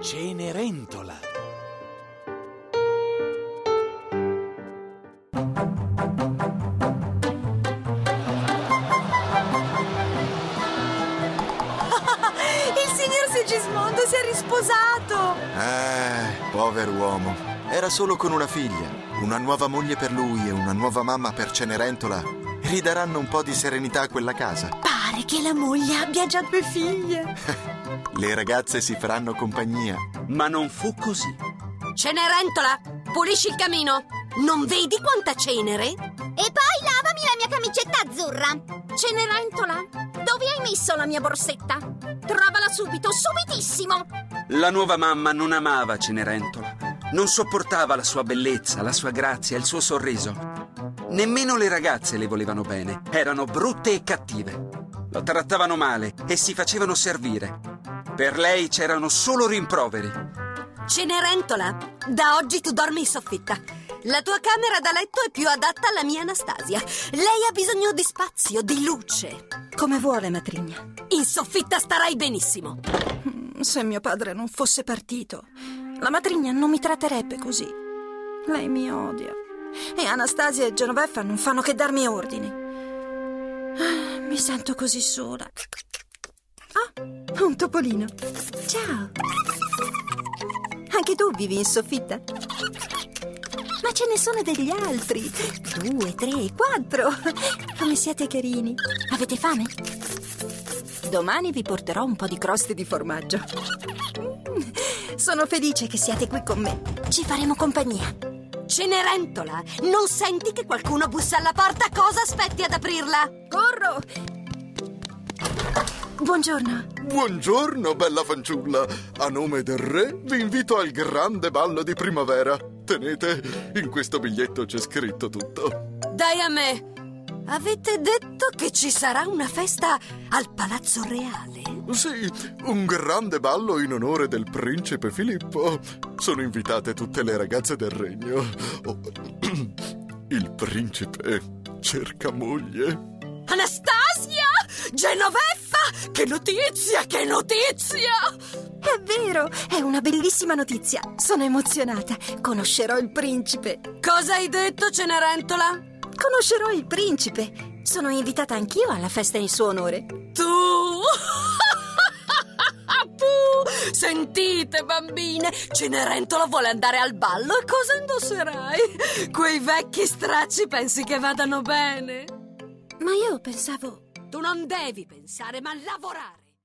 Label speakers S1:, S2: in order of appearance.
S1: Cenerentola.
S2: Il signor Sigismondo si è risposato!
S3: Eh, povero uomo. Era solo con una figlia. Una nuova moglie per lui e una nuova mamma per Cenerentola ridaranno un po' di serenità a quella casa.
S2: Pare che la moglie abbia già due figlie.
S3: Le ragazze si faranno compagnia.
S1: Ma non fu così.
S4: Cenerentola, pulisci il camino. Non vedi quanta cenere?
S5: E poi lavami la mia camicetta azzurra.
S4: Cenerentola, dove hai messo la mia borsetta? Trovala subito, subitissimo.
S1: La nuova mamma non amava Cenerentola. Non sopportava la sua bellezza, la sua grazia, il suo sorriso. Nemmeno le ragazze le volevano bene. Erano brutte e cattive. Lo trattavano male e si facevano servire. Per lei c'erano solo rimproveri.
S4: Cenerentola, da oggi tu dormi in soffitta. La tua camera da letto è più adatta alla mia Anastasia. Lei ha bisogno di spazio, di luce.
S2: Come vuole, matrigna.
S4: In soffitta starai benissimo.
S2: Se mio padre non fosse partito, la matrigna non mi tratterebbe così. Lei mi odia. E Anastasia e Genoveffa non fanno che darmi ordini. Mi sento così sola. Ah, un topolino. Ciao. Anche tu vivi in soffitta? Ma ce ne sono degli altri. Due, tre, quattro. Come siete carini. Avete fame? Domani vi porterò un po' di croste di formaggio. Mm, Sono felice che siate qui con me. Ci faremo compagnia.
S4: Cenerentola, non senti che qualcuno bussa alla porta? Cosa aspetti ad aprirla?
S2: Corro! Buongiorno.
S3: Buongiorno, bella fanciulla. A nome del re vi invito al grande ballo di primavera. Tenete, in questo biglietto c'è scritto tutto.
S4: Dai a me. Avete detto che ci sarà una festa al Palazzo Reale?
S3: Sì, un grande ballo in onore del principe Filippo. Sono invitate tutte le ragazze del regno. Oh, Il principe cerca moglie.
S4: Anastasia! Genoveffa! Che notizia, che notizia!
S2: È vero, è una bellissima notizia. Sono emozionata. Conoscerò il principe.
S4: Cosa hai detto, Cenerentola?
S2: Conoscerò il principe. Sono invitata anch'io alla festa in suo onore.
S4: Tu! Puh, Sentite, bambine, Cenerentola vuole andare al ballo e cosa indosserai? Quei vecchi stracci pensi che vadano bene?
S2: Ma io pensavo.
S4: Tu non devi pensare, ma lavorare.